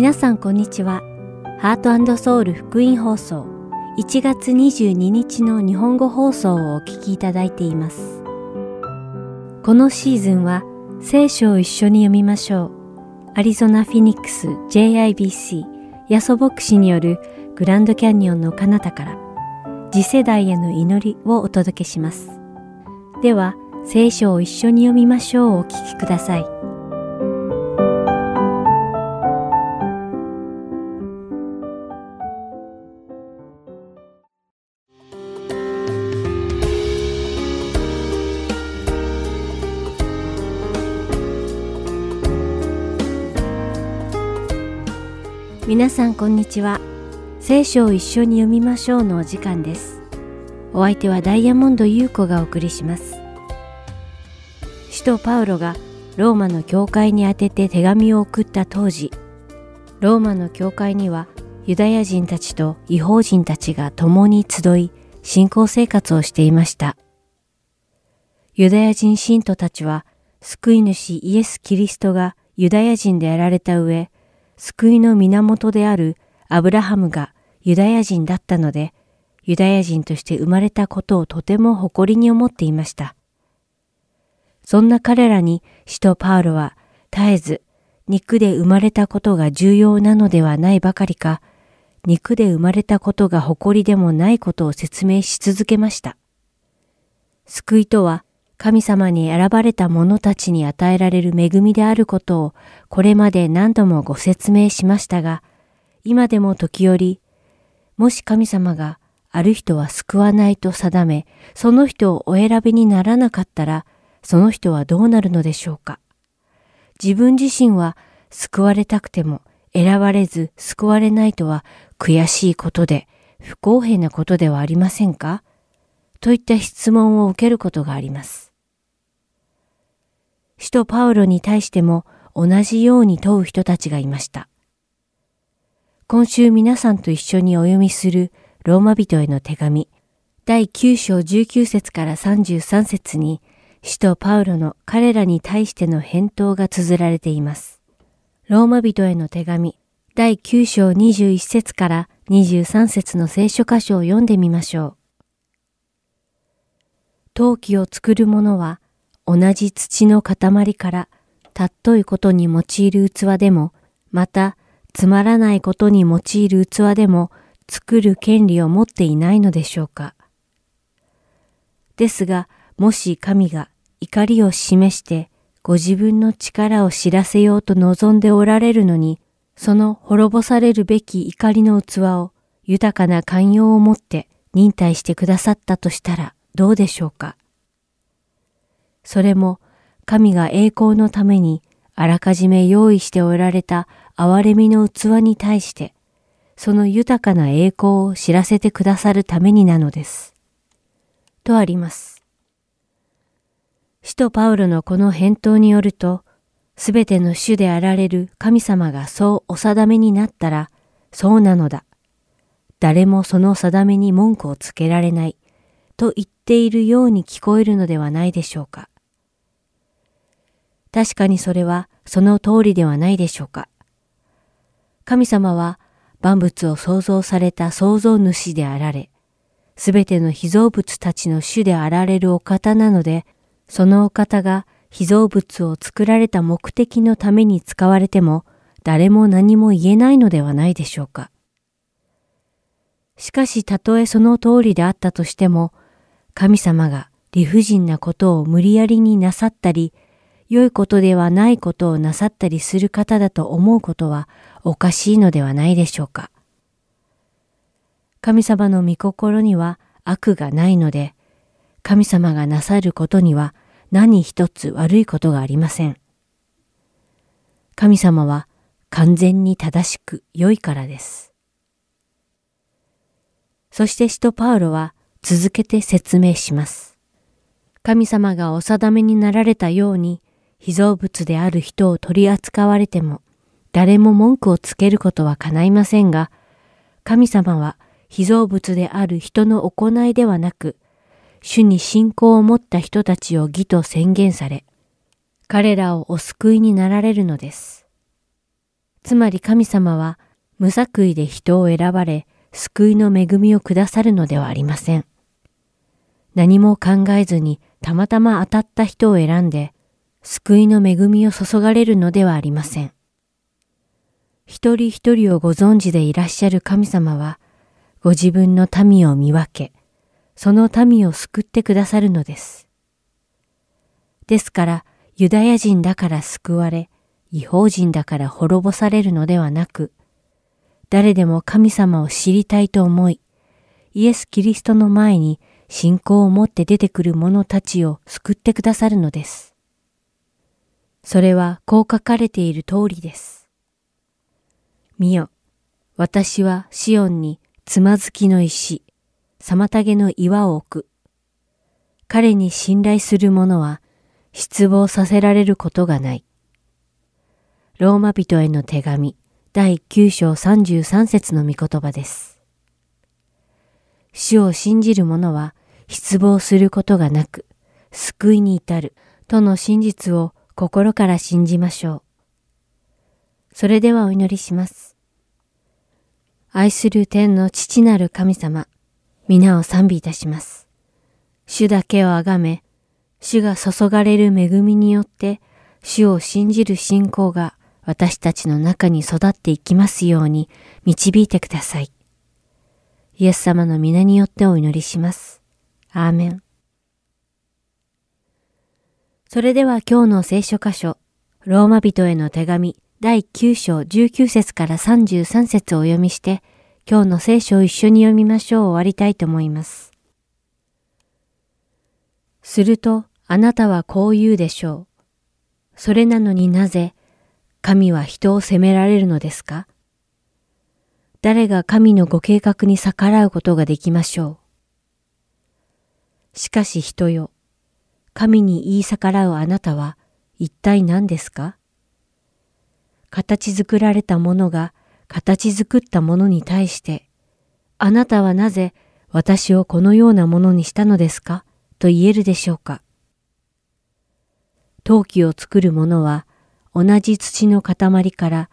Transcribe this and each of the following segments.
皆さんこんにちは。ハートソウル福音放送1月22日の日本語放送をお聞きいただいています。このシーズンは聖書を一緒に読みましょう。アリゾナ・フィニックス JIBC ヤソ牧師によるグランドキャニオンの彼方から次世代への祈りをお届けします。では、聖書を一緒に読みましょうをお聞きください。皆さんこんにちは。聖書を一緒に読みましょうのお時間です。お相手はダイヤモンド優子がお送りします。使徒パウロがローマの教会に宛てて手紙を送った当時、ローマの教会にはユダヤ人たちと違法人たちが共に集い、信仰生活をしていました。ユダヤ人信徒たちは、救い主イエス・キリストがユダヤ人であられた上、救いの源であるアブラハムがユダヤ人だったので、ユダヤ人として生まれたことをとても誇りに思っていました。そんな彼らに使徒パウロは絶えず肉で生まれたことが重要なのではないばかりか、肉で生まれたことが誇りでもないことを説明し続けました。救いとは神様に選ばれた者たちに与えられる恵みであることをこれまで何度もご説明しましたが、今でも時折、もし神様がある人は救わないと定め、その人をお選びにならなかったら、その人はどうなるのでしょうか。自分自身は救われたくても選ばれず救われないとは悔しいことで不公平なことではありませんか？といった質問を受けることがあります。使徒パウロに対しても同じように問う人たちがいました。今週皆さんと一緒にお読みするローマ人への手紙、第9章19節から33節に、使徒パウロの彼らに対しての返答が綴られています。ローマ人への手紙、第9章21節から23節の聖書箇所を読んでみましょう。陶器を作る者は同じ土の塊から尊いことに用いる器でも、またつまらないことに用いる器でも作る権利を持っていないのでしょうか。ですが、もし神が怒りを示してご自分の力を知らせようと望んでおられるのに、その滅ぼされるべき怒りの器を豊かな寛容を持って忍耐してくださったとしたらどうでしょうか。それも神が栄光のためにあらかじめ用意しておられた憐れみの器に対して、その豊かな栄光を知らせてくださるためになのです。とあります。使徒パウロのこの返答によると、すべての主であられる神様がそうお定めになったら、そうなのだ。誰もその定めに文句をつけられない、と言っているように聞こえるのではないでしょうか。確かにそれはその通りではないでしょうか。神様は万物を創造された創造主であられ、すべての被造物たちの主であられるお方なので、そのお方が被造物を作られた目的のために使われても、誰も何も言えないのではないでしょうか。しかしたとえその通りであったとしても、神様が理不尽なことを無理やりになさったり、良いことではないことをなさったりする方だと思うことはおかしいのではないでしょうか。神様の御心には悪がないので、神様がなさることには何一つ悪いことがありません。神様は完全に正しく良いからです。そして使徒パウロは続けて説明します。神様がお定めになられたように、被造物である人を取り扱われても、誰も文句をつけることは叶いませんが、神様は被造物である人の行いではなく、主に信仰を持った人たちを義と宣言され、彼らをお救いになられるのです。つまり神様は無作為で人を選ばれ、救いの恵みをくださるのではありません。何も考えずにたまたま当たった人を選んで、救いの恵みを注がれるのではありません。一人一人をご存知でいらっしゃる神様は、ご自分の民を見分け、その民を救ってくださるのです。ですから、ユダヤ人だから救われ、違法人だから滅ぼされるのではなく、誰でも神様を知りたいと思い、イエス・キリストの前に信仰を持って出てくる者たちを救ってくださるのです。それはこう書かれている通りです。見よ、私はシオンにつまずきの石、妨げの岩を置く。彼に信頼する者は失望させられることがない。ローマ人への手紙第9章33節の御言葉です。主を信じる者は失望することがなく、救いに至るとの真実を心から信じましょう。それではお祈りします。愛する天の父なる神様、皆を賛美いたします。主だけをあがめ、主が注がれる恵みによって、主を信じる信仰が私たちの中に育っていきますように導いてください。イエス様の皆によってお祈りします。アーメン。それでは今日の聖書箇所、ローマ人への手紙第9章19節から33節をお読みして、今日の聖書を一緒に読みましょう終わりたいと思います。すると、あなたはこう言うでしょう。それなのになぜ、神は人を責められるのですか？誰が神のご計画に逆らうことができましょう？しかし人よ、神に言い逆らうあなたは一体何ですか？形作られたものが形作ったものに対して、あなたはなぜ私をこのようなものにしたのですか？と言えるでしょうか。陶器を作る者は同じ土の塊から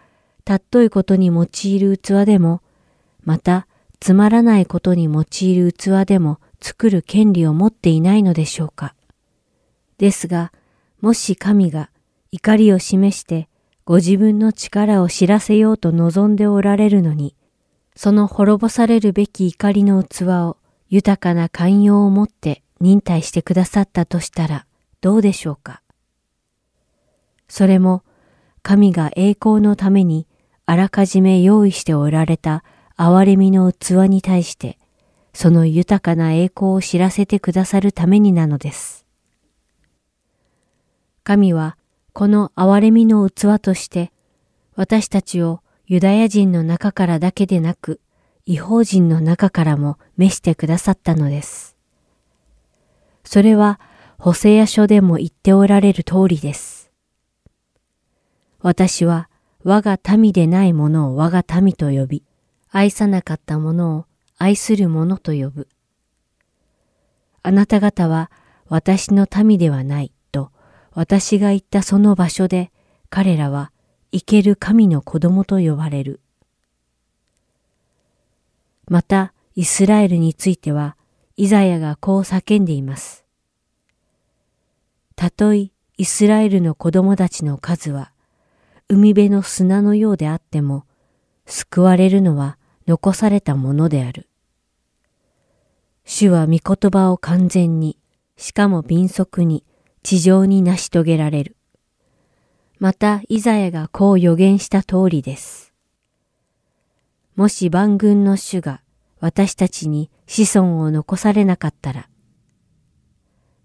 尊いことに用いる器でも、またつまらないことに用いる器でも作る権利を持っていないのでしょうか。ですが、もし神が怒りを示してご自分の力を知らせようと望んでおられるのに、その滅ぼされるべき怒りの器を豊かな寛容を持って忍耐してくださったとしたらどうでしょうか。それも神が栄光のためにあらかじめ用意しておられた憐れみの器に対して、その豊かな栄光を知らせてくださるためになのです。神はこの憐れみの器として、私たちをユダヤ人の中からだけでなく、違法人の中からも召してくださったのです。それは、補正屋書でも言っておられる通りです。私は我が民でないものを我が民と呼び、愛さなかったものを愛する者と呼ぶ。あなた方は私の民ではないと私が言ったその場所で彼らは生ける神の子供と呼ばれる。またイスラエルについてはイザヤがこう叫んでいます。たとえイスラエルの子供たちの数は海辺の砂のようであっても、救われるのは残されたものである。主は御言葉を完全に、しかも敏速に地上に成し遂げられる。また、イザヤがこう予言した通りです。もし万軍の主が私たちに子孫を残されなかったら、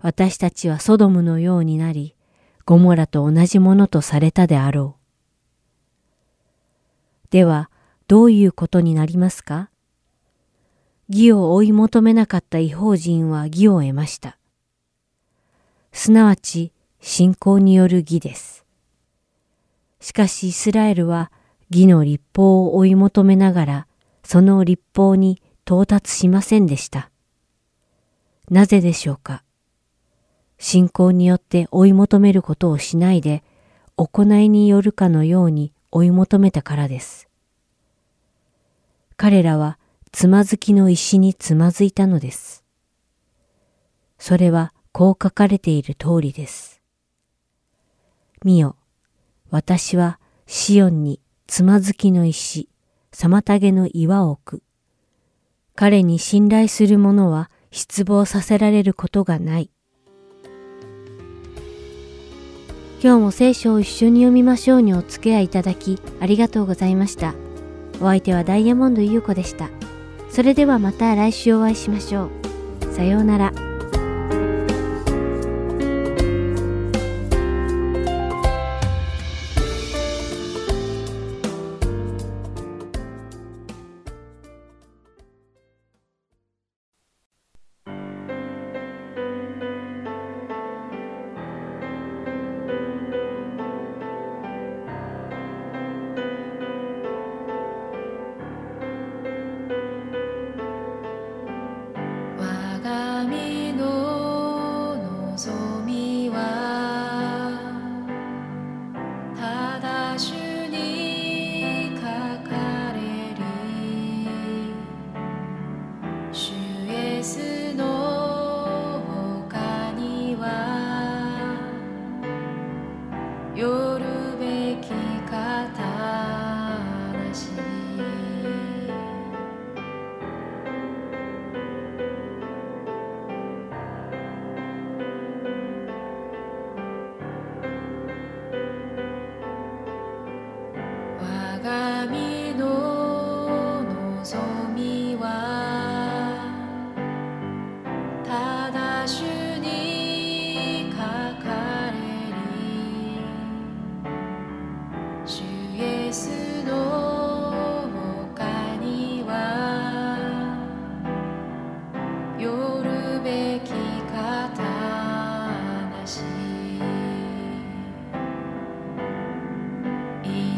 私たちはソドムのようになり、ゴモラと同じものとされたであろう。では、どういうことになりますか？義を追い求めなかった違法人は義を得ました。すなわち、信仰による義です。しかしイスラエルは義の立法を追い求めながら、その立法に到達しませんでした。なぜでしょうか？信仰によって追い求めることをしないで、行いによるかのように追い求めたからです。彼らはつまずきの石につまずいたのです。それはこう書かれている通りです。見よ、私はシオンにつまずきの石、妨げの岩を置く。彼に信頼する者は失望させられることがない。今日も聖書を一緒に読みましょうにお付き合いいただきありがとうございました。お相手はダイヤモンド優子でした。それではまた来週お会いしましょう。さようなら。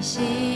主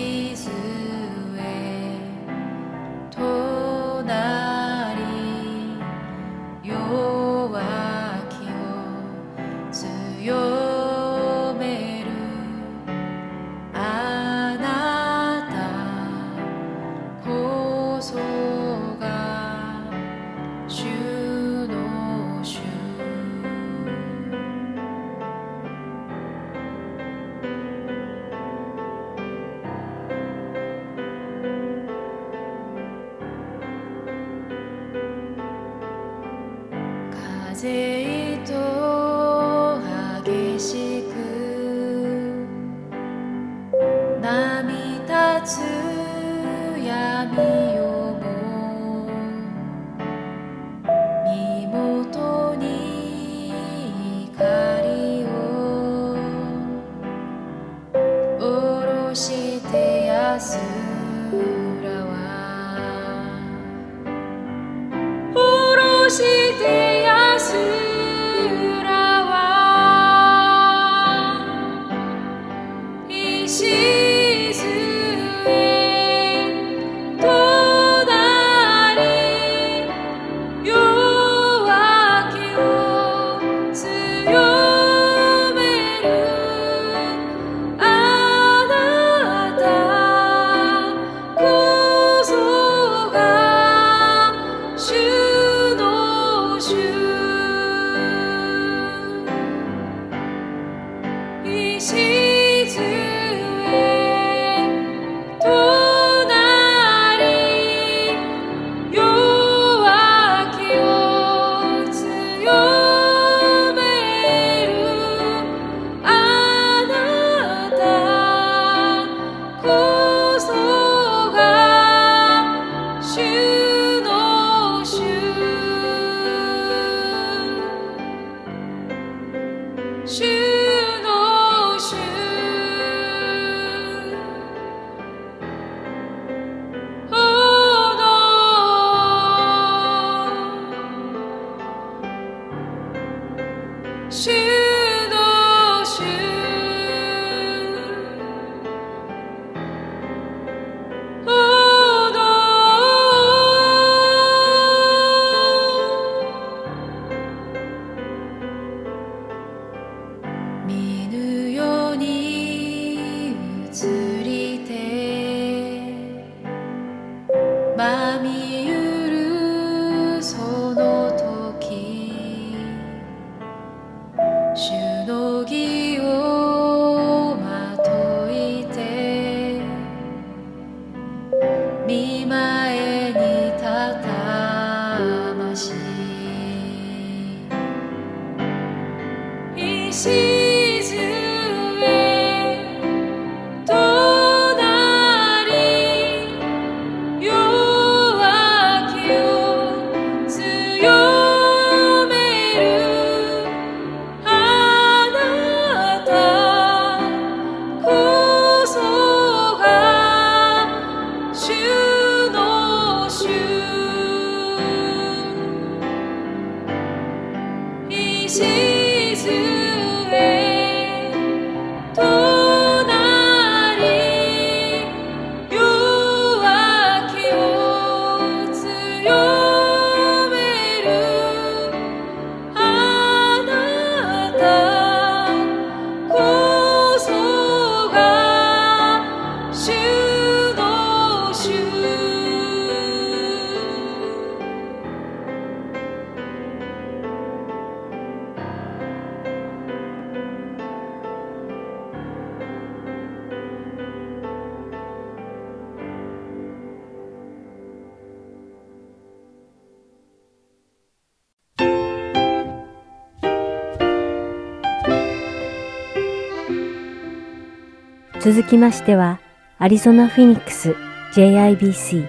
続きましては、アリゾナ・フィニックス JIBC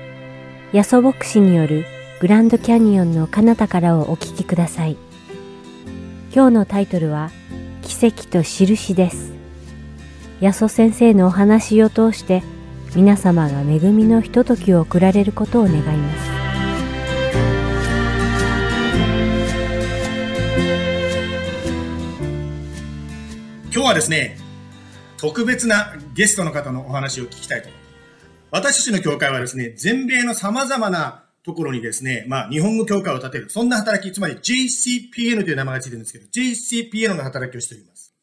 ヤソ牧師によるグランドキャニオンの彼方からをお聞きください。今日のタイトルは、奇跡と印です。ヤソ先生のお話を通して、皆様が恵みのひとときを送られることを願います。今日はですね、特別なゲストの方のお話を聞きたいと思います。私たちの教会はですね、全米の様々なところにですね、まあ、日本語教会を立てる。そんな働き、つまり JCPN という名前がついてるんですけど、JCPN の働きをしております。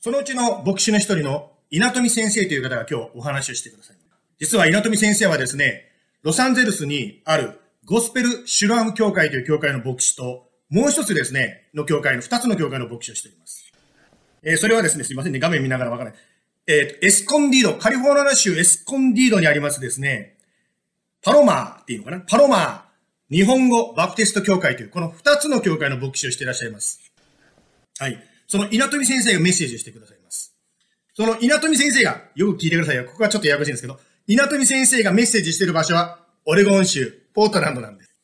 そのうちの牧師の一人の稲富先生という方が今日お話をしてください。実は稲富先生はですね、ロサンゼルスにあるゴスペルシュラーム教会という教会の牧師と、もう一つですね、の教会の二つの教会の牧師をしております。えー、それはですね、すいませんね、画面見ながらわからない。えー、エスコンディード、カリフォルニア州エスコンディードにありますですね、パロマーっていうのかな？パロマー、日本語バプテスト教会という、この二つの教会の牧師をしていらっしゃいます。はい。その稲富先生がメッセージをしてくださいます。その稲富先生が、よく聞いてくださいよ。ここはちょっとややこしいんですけど、稲富先生がメッセージしている場所は、オレゴン州、ポートランドなんです。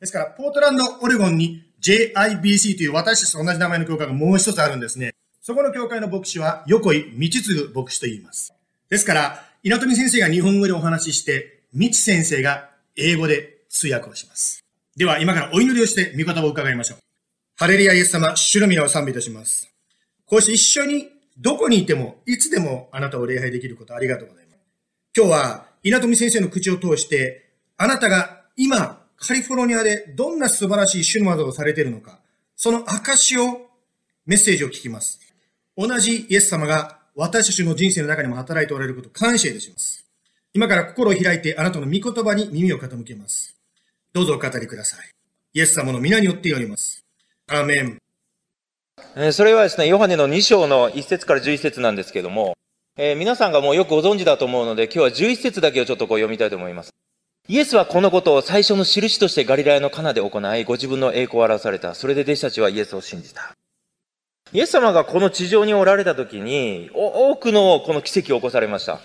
ですから、ポートランド、オレゴンに JIBC という私たちと同じ名前の教会がもう一つあるんですね。そこの教会の牧師は、横井道次牧師と言います。ですから、稲富先生が日本語でお話しして、道先生が英語で通訳をします。では、今からお祈りをして、御言葉を伺いましょう。ハレリアイエス様、主の皆を賛美いたします。こうして一緒に、どこにいても、いつでもあなたを礼拝できることありがとうございます。今日は、稲富先生の口を通して、あなたが今、カリフォルニアでどんな素晴らしい主の技をされているのか、その証を、メッセージを聞きます。同じイエス様が私たちの人生の中にも働いておられることを感謝いたします。今から心を開いてあなたの御言葉に耳を傾けます。どうぞお語りください。イエス様の皆によって祈ります。アーメン。それはですね、ヨハネの2章の1節から11節なんですけども、えー、皆さんがもうよくご存知だと思うので、今日は11節だけをちょっとこう読みたいと思います。イエスはこのことを最初の印としてガリラヤのカナで行い、ご自分の栄光を表された。それで弟子たちはイエスを信じた。イエス様がこの地上におられた時に、多くのこの奇跡を起こされました。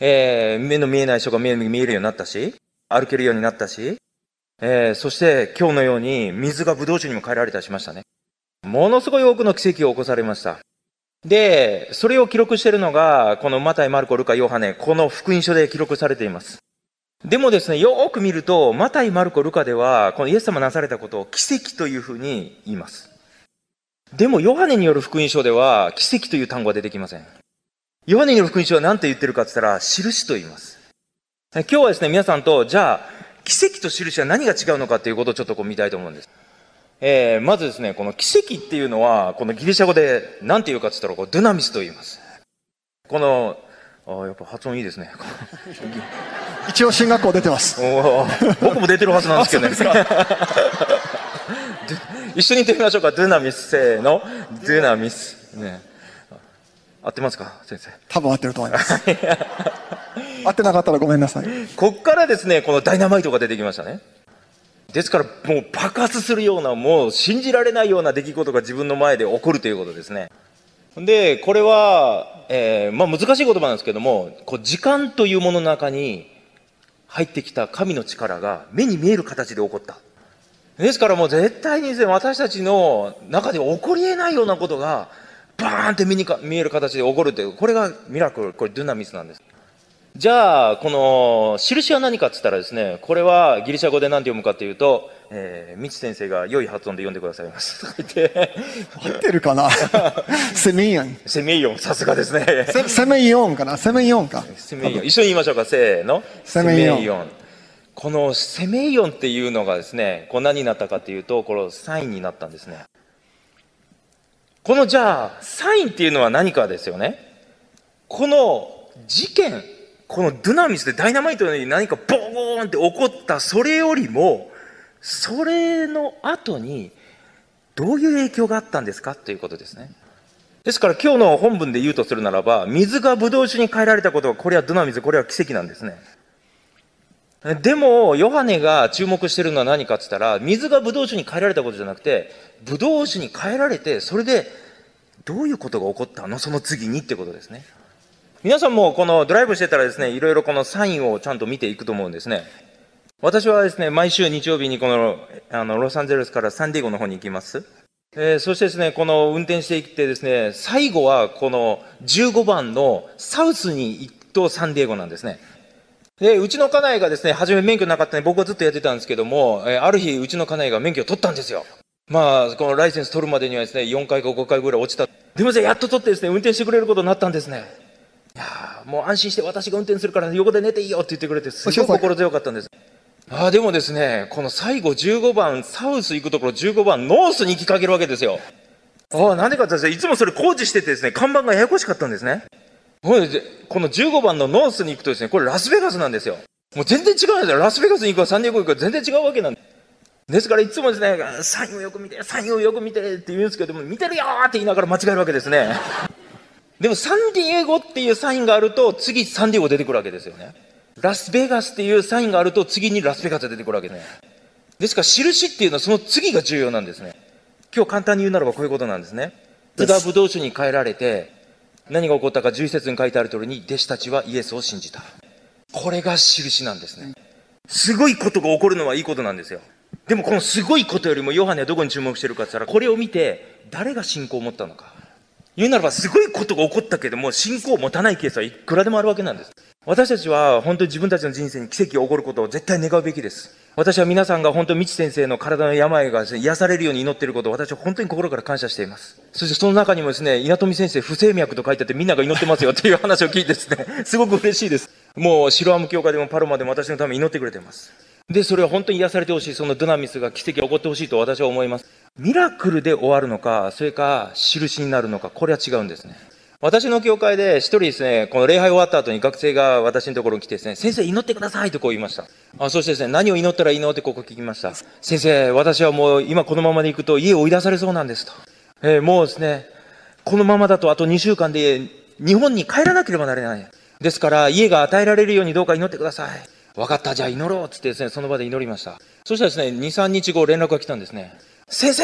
えー、目の見えない人が目に見えるようになったし、歩けるようになったし、えー、そして今日のように水がブドウ酒にも変えられたりしましたね。ものすごい多くの奇跡を起こされました。で、それを記録しているのが、このマタイ、マルコ、ルカ、ヨハネ、この福音書で記録されています。でもですね、よーく見ると、マタイ、マルコ、ルカでは、このイエス様なされたことを奇跡というふうに言います。でも、ヨハネによる福音書では、奇跡という単語は出てきません。ヨハネによる福音書は何て言ってるかって言ったら、印と言います。今日はですね、皆さんと、じゃあ、奇跡と印は何が違うのかっていうことをちょっとこう見たいと思うんです。えー、まずですね、この奇跡っていうのは、このギリシャ語で何て言うかって言ったら、こうドゥナミスと言います。この、あやっぱ発音いいですね。一応進学校出てます。僕も出てるはずなんですけどね。一緒に言ってみましょうか。ドゥナミス、せーの。ドゥナミス。ね。合ってますか？先生。多分合ってると思います。合ってなかったらごめんなさい。こっからですね、このダイナマイトが出てきましたね。ですから、もう爆発するような、もう信じられないような出来事が自分の前で起こるということですね。で、これは、えー、まあ難しい言葉なんですけども、こう時間というものの中に入ってきた神の力が目に見える形で起こった。ですからもう絶対にですね、私たちの中で起こり得ないようなことが、バーンって見にか見える形で起こるという、これがミラクル、これドゥナミスなんです。じゃあ、この印は何かって言ったらですね、これはギリシャ語で何て読むかというと、えー、みち先生が良い発音で読んでくださいます。合ってるかな？セメイオン。セメイオン、さすがですね。セメイオンかな？セメイオンか。セメイオン。一緒に言いましょうか、せーの。セメイオン。このセメイオンっていうのがですね、こう何になったかっていうと、このサインになったんですね。このじゃあ、サインっていうのは何かですよね。この事件、このドゥナミスでダイナマイトのように何かボーンって起こったそれよりもそれの後にどういう影響があったんですかということですねですから今日の本文で言うとするならば水がブドウ酒に変えられたことはこれはドゥナミスこれは奇跡なんですねでもヨハネが注目してるのは何かって言ったら水がブドウ酒に変えられたことじゃなくてブドウ酒に変えられてそれでどういうことが起こったの？その次にってことですね皆さんもこのドライブしてたらですね、いろいろこのサインをちゃんと見ていくと思うんですね。私はですね、毎週日曜日にこの、あの、ロサンゼルスからサンディエゴの方に行きます。えー、そしてですね、この運転していってですね、最後はこの15番のサウスに行くとサンディエゴなんですね。で、うちの家内がですね、初め免許なかったんで僕はずっとやってたんですけども、えー、ある日うちの家内が免許を取ったんですよ。まあ、このライセンス取るまでにはですね、4回か5回ぐらい落ちた。でもやっと取ってですね、運転してくれることになったんですね。いやもう安心して私が運転するから横で寝ていいよって言ってくれて、すごく心強かったんです。ああ、でもですね、この最後15番、サウス行くところ15番、ノースに行きかけるわけですよ。ああ、なんでかっていつもそれ工事しててですね、看板がややこしかったんですね。この15番のノースに行くとですね、これラスベガスなんですよ。もう全然違うんですよ。ラスベガスに行くかサンディエゴ行くか全然違うわけなんです。ですからいつもですね、サインをよく見て、サインをよく見てって言うんですけども、見てるよって言いながら間違えるわけですね。でもサンディエゴっていうサインがあると、次サンディエゴ出てくるわけですよね。ラスベガスっていうサインがあると次にラスベガスが出てくるわけね。ですから印っていうのはその次が重要なんですね。今日簡単に言うならばこういうことなんですね。ユダブドウ酒に変えられて、何が起こったか11節に書いてある通りに、弟子たちはイエスを信じた。これが印なんですね。すごいことが起こるのはいいことなんですよ。でもこのすごいことよりもヨハネはどこに注目してるかって言ったら、これを見て誰が信仰を持ったのか。言うならばすごいことが起こったけども、信仰を持たないケースはいくらでもあるわけなんです。私たちは本当に自分たちの人生に奇跡が起こることを絶対願うべきです。私は皆さんが本当に未知先生の体の病が癒されるように祈っていることを私は本当に心から感謝しています。そしてその中にもですね、稲富先生不整脈と書いてあってみんなが祈ってますよっていう話を聞いてですね、すごく嬉しいです。もう白アム教会でもパロマでも私のために祈ってくれています。で、それは本当に癒されてほしい、そのドナミスが奇跡が起こってほしいと私は思います。ミラクルで終わるのか、それか印になるのか、これは違うんですね。私の教会で一人ですね、この礼拝終わった後に学生が私のところに来てですね、先生祈ってくださいとこう言いました。あそしてですね、何を祈ったらいいの？ってここ聞きました。先生、私はもう今このままで行くと家を追い出されそうなんですと。えー、もうですね、このままだとあと2週間で日本に帰らなければなれない。ですから家が与えられるようにどうか祈ってください。分かった、じゃあ祈ろうっつってですね、その場で祈りました。そしたらですね、2、3日後連絡が来たんですね。先生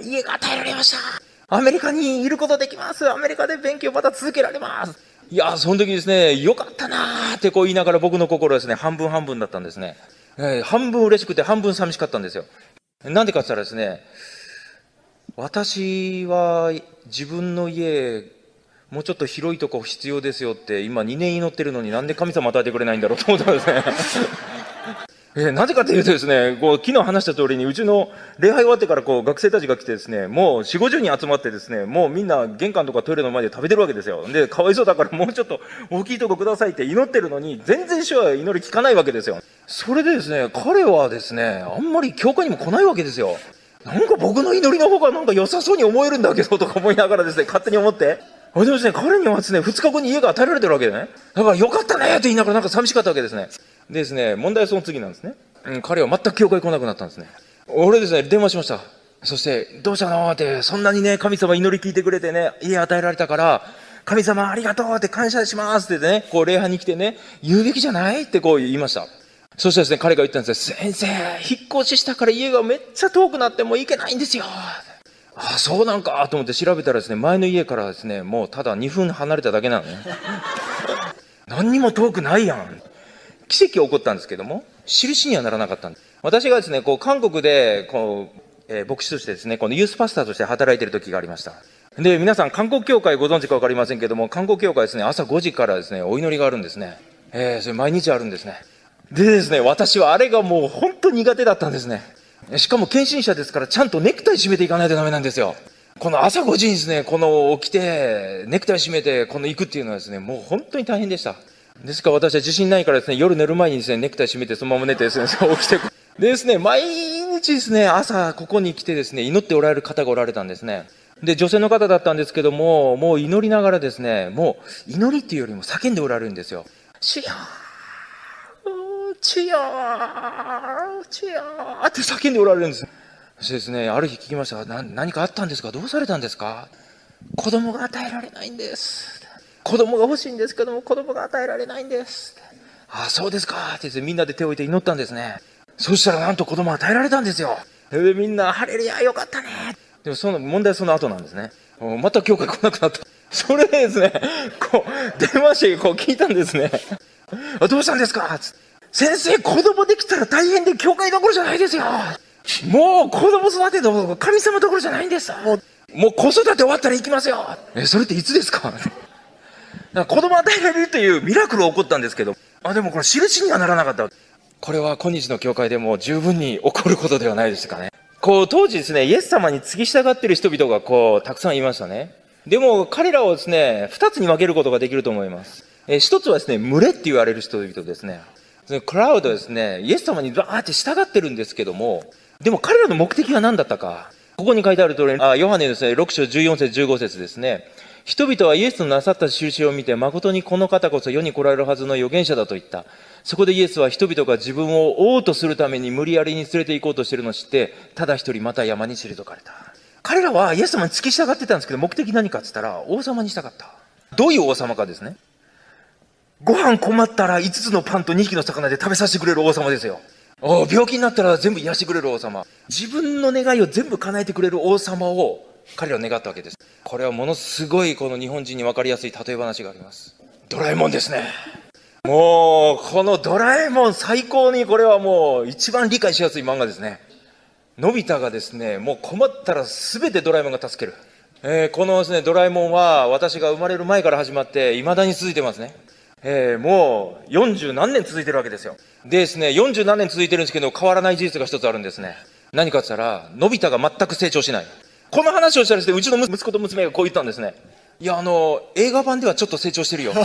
家が与えられましたアメリカにいることできますアメリカで勉強また続けられますいや、その時ですね、よかったなーってこう言いながら僕の心はですね、半分半分だったんですね。えー、半分嬉しくて半分寂しかったんですよ。なんでかって言ったらですね、私は自分の家、もうちょっと広いとこ必要ですよって今2年祈ってるのになんで神様与えてくれないんだろうと思ったんですね。えー、なぜかというとですね、こう、昨日話した通りに、うちの礼拝終わってからこう、学生たちが来てですね、もう4、50人集まってですね、もうみんな玄関とかトイレの前で食べてるわけですよ。で、かわいそうだからもうちょっと大きいとこくださいって祈ってるのに、全然主は祈り聞かないわけですよ。それでですね、彼はですね、あんまり教会にも来ないわけですよ。なんか僕の祈りの方がなんか良さそうに思えるんだけどとか思いながらですね、勝手に思って。でもですね、彼にはですね、2日後に家が与えられてるわけでね。だからよかったねって言いながらなんか寂しかったわけですね。でですね、問題はその次なんですね。うん、彼は全く教会来なくなったんですね。俺ですね、電話しました。そして、どうしたのって、そんなにね、神様祈り聞いてくれてね、家与えられたから、神様ありがとうって感謝しますってね、こう礼拝に来てね、言うべきじゃないってこう言いました。そしてですね、彼が言ったんですよ。先生、引っ越ししたから家がめっちゃ遠くなってもう行けないんですよ。ああ、そうなんかと思って調べたらですね、前の家からですね、もうただ2分離れただけなのね。何にも遠くないやん。奇跡が起こったんですけども、印にはならなかったんです。私がですね、こう、韓国で、こう、えー、牧師としてですね、このユースパスターとして働いている時がありました。で、皆さん、韓国教会ご存知かわかりませんけども、韓国教会ですね、朝5時からですね、お祈りがあるんですね。えー、それ毎日あるんですね。でですね、私はあれがもう本当苦手だったんですね。しかも献身者ですから、ちゃんとネクタイ締めていかないとダメなんですよ。この朝5時にですね、この起きて、ネクタイ締めて、この行くっていうのはですね、もう本当に大変でした。ですから私は自信ないからですね、夜寝る前にですね、ネクタイ締めてそのまま寝てですね、起きて、でですね、毎日ですね、朝ここに来てですね、祈っておられる方がおられたんですね。で、女性の方だったんですけども、もう祈りながらですね、もう祈りっていうよりも叫んでおられるんですよ。主よ主よ主よって叫んでおられるんです。そしてですね、ある日聞きましたが。何かあったんですか？どうされたんですか？子供が与えられないんです。子供が欲しいんですけども、子供が与えられないんです。ああ、そうですか。ってみんなで手を置いて祈ったんですね。そしたらなんと子供与えられたんですよ。で、みんな、ハレルヤ、よかったね。でもその問題はその後なんですね。また教会来なくなった。それでですね、こう、電話してこう聞いたんですね。あどうしたんですか？つって先生、子供できたら大変で教会どころじゃないですよ。もう子供育てど神様どころじゃないんです。もう、もう子育て終わったら行きますよ。え、それっていつですか？なんか子供与えられるというミラクルが起こったんですけど、あ、でもこれ印にはならなかった。これは今日の教会でも十分に起こることではないですかね。こう、当時ですね、イエス様に付き従っている人々がこう、たくさんいましたね。でも彼らをですね、二つに分けることができると思います。え一つはですね、群れって言われる人々ですね。クラウドですね、イエス様にバーって従ってるんですけども、でも彼らの目的は何だったか。ここに書いてある通り、あヨハネですね、6章14節15節ですね。人々はイエスのなさった印を見て、誠にこの方こそ世に来られるはずの預言者だと言った。そこでイエスは人々が自分を王とするために無理やりに連れて行こうとしているのを知って、ただ一人また山に退かれた。彼らはイエス様に付き従ってたんですけど、目的何かって言ったら、王様にしたかった。どういう王様かですね。ご飯困ったら5つのパンと2匹の魚で食べさせてくれる王様ですよ。病気になったら全部癒してくれる王様。自分の願いを全部叶えてくれる王様を彼らは願ったわけです。これはものすごいこの日本人に分かりやすい例え話があります。ドラえもんですね。もう、このドラえもん最高にこれはもう一番理解しやすい漫画ですね。のび太がですね、もう困ったら全てドラえもんが助ける。えーこのですね、ドラえもんは私が生まれる前から始まって未だに続いてますね。えーもう40何年続いてるわけですよ。でですね、40何年続いてるんですけど変わらない事実が一つあるんですね。何かって言ったら、のび太が全く成長しない。この話をしたらですね、うちの息子と娘がこう言ったんですね。いや、あの、映画版ではちょっと成長してるよ。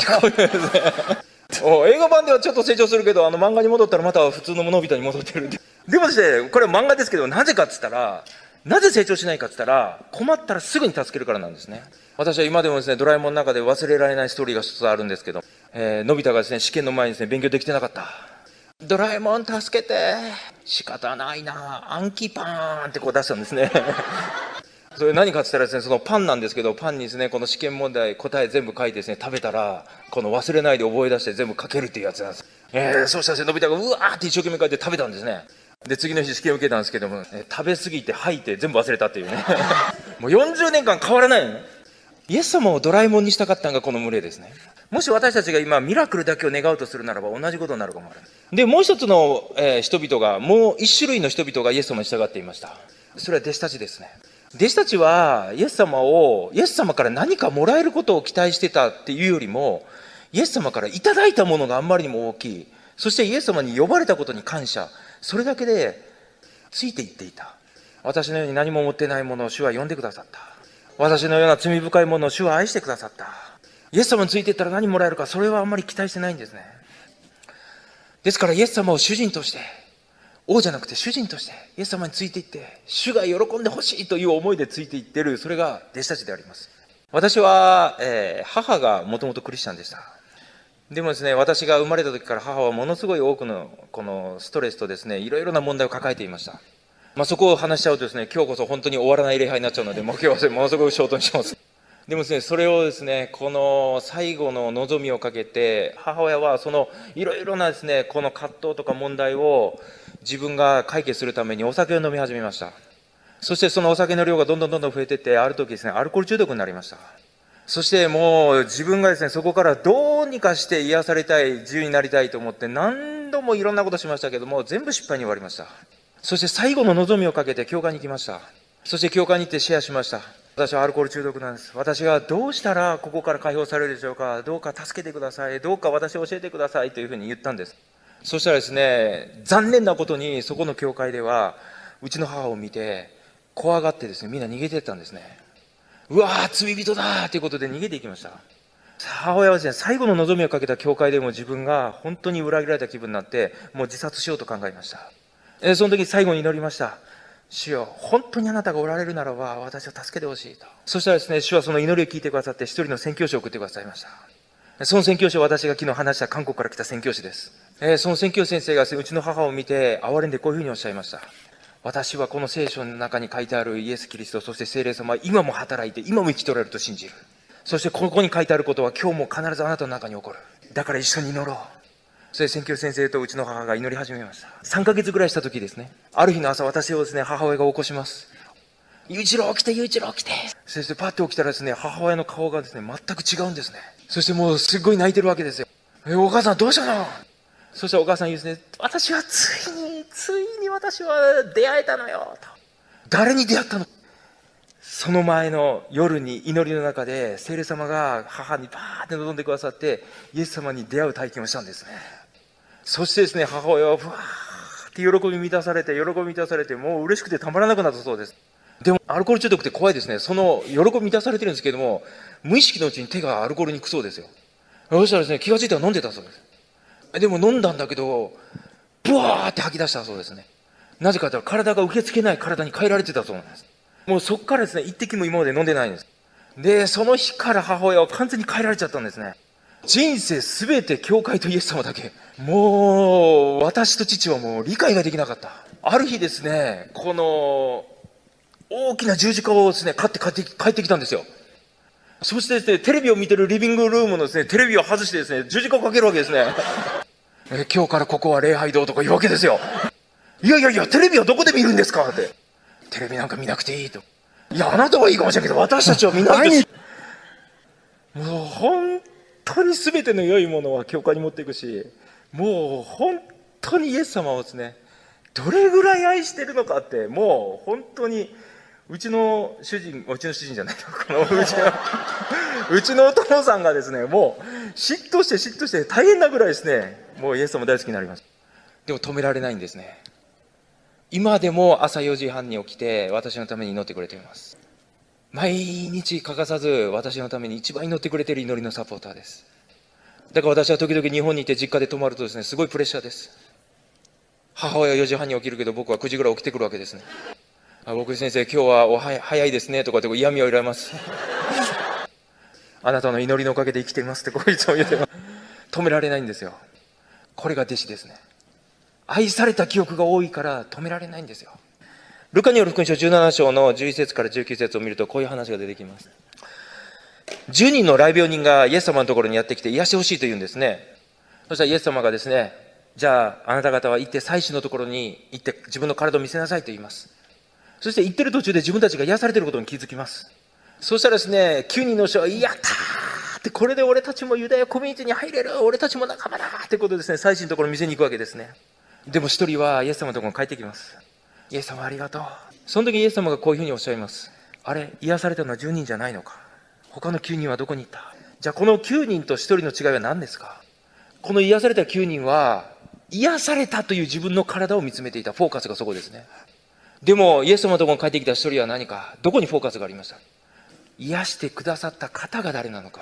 お映画版ではちょっと成長するけど、あの漫画に戻ったらまた普通ののび太に戻ってるんで。でもですね、これは漫画ですけど、なぜかって言ったら、なぜ成長しないかって言ったら、困ったらすぐに助けるからなんですね。私は今でもですね、ドラえもんの中で忘れられないストーリーが一つあるんですけど、えーのび太がですね、試験の前にですね、勉強できてなかった。ドラえもん助けて。仕方ないな。暗記パーンってこう出したんですね。それ何かって言ったらですね、そのパンなんですけど、パンにですね、この試験問題、答え全部書いてですね、食べたら、この忘れないで覚え出して全部書けるっていうやつなんです。えー、そうしたらですね、のび太がうわーって一生懸命書いて食べたんですね。で、次の日試験を受けたんですけども、えー食べ過ぎて吐いて全部忘れたっていうね。もう40年間変わらないのね。イエス様をドラえもんにしたかったのがこの群れですね。もし私たちが今ミラクルだけを願うとするならば同じことになるかもわからない。で、もう一つの、えー人々が、もう一種類の人々がイエス様に従っていました。それは弟子たちですね。弟子たちはイエス様を、イエス様から何かもらえることを期待してたっていうよりも、イエス様からいただいたものがあんまりにも大きい。そしてイエス様に呼ばれたことに感謝。それだけでついていっていた。私のように何も持ってないものを主は呼んでくださった。私のような罪深いものを主は愛してくださった。イエス様についていったら何もらえるか、それはあんまり期待してないんですね。ですからイエス様を主人として、王じゃなくて主人として、イエス様についていって、主が喜んでほしいという思いでついていってる、それが弟子たちであります。私は、えー母がもともとクリスチャンでした。でもですね、私が生まれた時から母はものすごい多くのこのストレスとですね、いろいろな問題を抱えていました。まあ、そこを話しちゃうとですね、今日こそ本当に終わらない礼拝になっちゃうので、もう今日はものすごくショートにします。でもですね、それをですね、この最後の望みをかけて、母親はそのいろいろなですね、この葛藤とか問題を自分が解決するためにお酒を飲み始めました。そしてそのお酒の量がどんどんどんどん増えてって、ある時ですね、アルコール中毒になりました。そしてもう自分がですね、そこからどうにかして癒されたい、自由になりたいと思って何度もいろんなことしましたけども、全部失敗に終わりました。そして最後の望みをかけて教会に行きました。そして教会に行ってシェアしました。私はアルコール中毒なんです。私がどうしたらここから解放されるでしょうか？どうか助けてください。どうか私を教えてくださいというふうに言ったんです。そしたらですね、残念なことにそこの教会では、うちの母を見て、怖がってですね、みんな逃げてったんですね。うわー、罪人だということで逃げていきました。母親はですね、最後の望みをかけた教会でも自分が本当に裏切られた気分になって、もう自殺しようと考えました。その時最後に祈りました。主よ、本当にあなたがおられるならば、私を助けてほしいと。そしたらですね、主はその祈りを聞いてくださって、一人の宣教師を送ってくださいました。その宣教師は私が昨日話した韓国から来た宣教師です。えーその宣教師先生がうちの母を見て、憐れんでこういうふうにおっしゃいました。私はこの聖書の中に書いてあるイエス・キリスト、そして聖霊様は今も働いて、今も生きとられると信じる。そしてここに書いてあることは今日も必ずあなたの中に起こる。だから一緒に祈ろう。それで宣教師先生とうちの母が祈り始めました。3ヶ月ぐらいした時ですね。ある日の朝、私をですね、母親が起こします。雄一郎起きて、雄一郎起きて。そしてパッと起きたらですね、母親の顔がですね、全く違うんですね。そしてもうすっごい泣いてるわけですよ。え、お母さんどうしたの？そしてお母さん言うんですね、私はついに、ついに私は出会えたのよ、と。誰に出会ったの？その前の夜に祈りの中で聖霊様が母にバーって望んでくださってイエス様に出会う体験をしたんですねそしてですね母親はふわーって喜び満たされて喜び満たされてもう嬉しくてたまらなくなったそうです。でもアルコール中毒って怖いですね。その喜び満たされてるんですけども無意識のうちに手がアルコールにくそうですよ。そしたらですね気がついたら飲んでたそうです。でも飲んだんだけどブワーって吐き出したそうですね。なぜかというと体が受け付けない体に変えられてたそうなんです。もうそこからですね、一滴も今まで飲んでないんです。で、その日から母親は完全に変えられちゃったんですね。人生すべて教会とイエス様だけ。もう、私と父はもう理解ができなかった。ある日ですね、この、大きな十字架をですね、買って帰って帰ってきたんですよ。そしてですね、テレビを見てるリビングルームのですね、テレビを外してですね、十字架をかけるわけですね。え今日からここは礼拝堂とか言うわけですよ。いやいやいや、テレビはどこで見るんですか？って。テレビなんか見なくていいと。いや、あなたはいいかもしれないけど、私たちは見ないです。もう本当に全ての良いものは教会に持っていくし、もう本当にイエス様をですね、どれぐらい愛してるのかって、もう本当に、うちの主人、うちの主人じゃないこのうちの、うちのお父さんがですね、もう嫉妬して嫉妬して大変なぐらいですね、もうイエス様大好きになります。でも止められないんですね。今でも朝4時半に起きて私のために祈ってくれています毎日欠かさず私のために一番祈ってくれている祈りのサポーターです。だから私は時々日本にいて実家で泊まるとですねすごいプレッシャーです。母親は4時半に起きるけど僕は9時ぐらい起きてくるわけですね。あ僕先生今日はおは早いですね。とかって嫌味を入れます。あなたの祈りのおかげで生きていますってこいつも言って止められないんですよ。これが弟子ですね。愛された記憶が多いから止められないんですよ。ルカによる福音書17章の11節から19節を見るとこういう話が出てきます。10人の来病人がイエス様のところにやってきて癒してほしいと言うんですね。そしたらイエス様がですね、じゃああなた方は行って祭司のところに行って自分の体を見せなさいと言います。そして行ってる途中で自分たちが癒されてることに気づきます。そしたらですね、9人の人は、やったーって、これで俺たちもユダヤコミュニティに入れる俺たちも仲間だってことでですね、祭司のところに見せに行くわけですね。でも一人はイエス様のところに帰ってきます。イエス様ありがとう。その時イエス様がこういうふうにおっしゃいます。あれ、癒されたのは10人じゃないのか。他の9人はどこに行った？じゃあこの9人と1人の違いは何ですか？この癒された9人は、癒されたという自分の体を見つめていた。フォーカスがそこですね。でも、イエス様のところに帰ってきた1人は何か？どこにフォーカスがありました？癒してくださった方が誰なのか？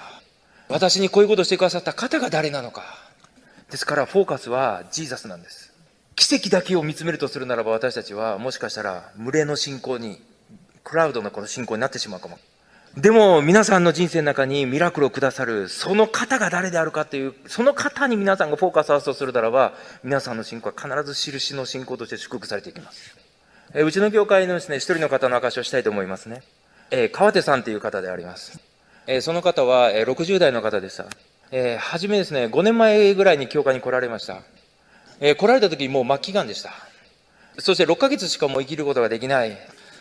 私にこういうことをしてくださった方が誰なのか？ですから、フォーカスはジーザスなんです。奇跡だけを見つめるとするならば私たちはもしかしたら群れの信仰にクラウドのこの信仰になってしまうかも。でも皆さんの人生の中にミラクルをくださるその方が誰であるかというその方に皆さんがフォーカス合わすとするならば皆さんの信仰は必ず印の信仰として祝福されていきます。えうちの教会のですね一人の方の証をしたいと思いますね、えー川手さんという方であります、えーその方は、え60代の方でした、えー、初めですね5年前ぐらいに教会に来られました。えー、来られた時もう末期がんでした。そして6ヶ月しかもう生きることができない。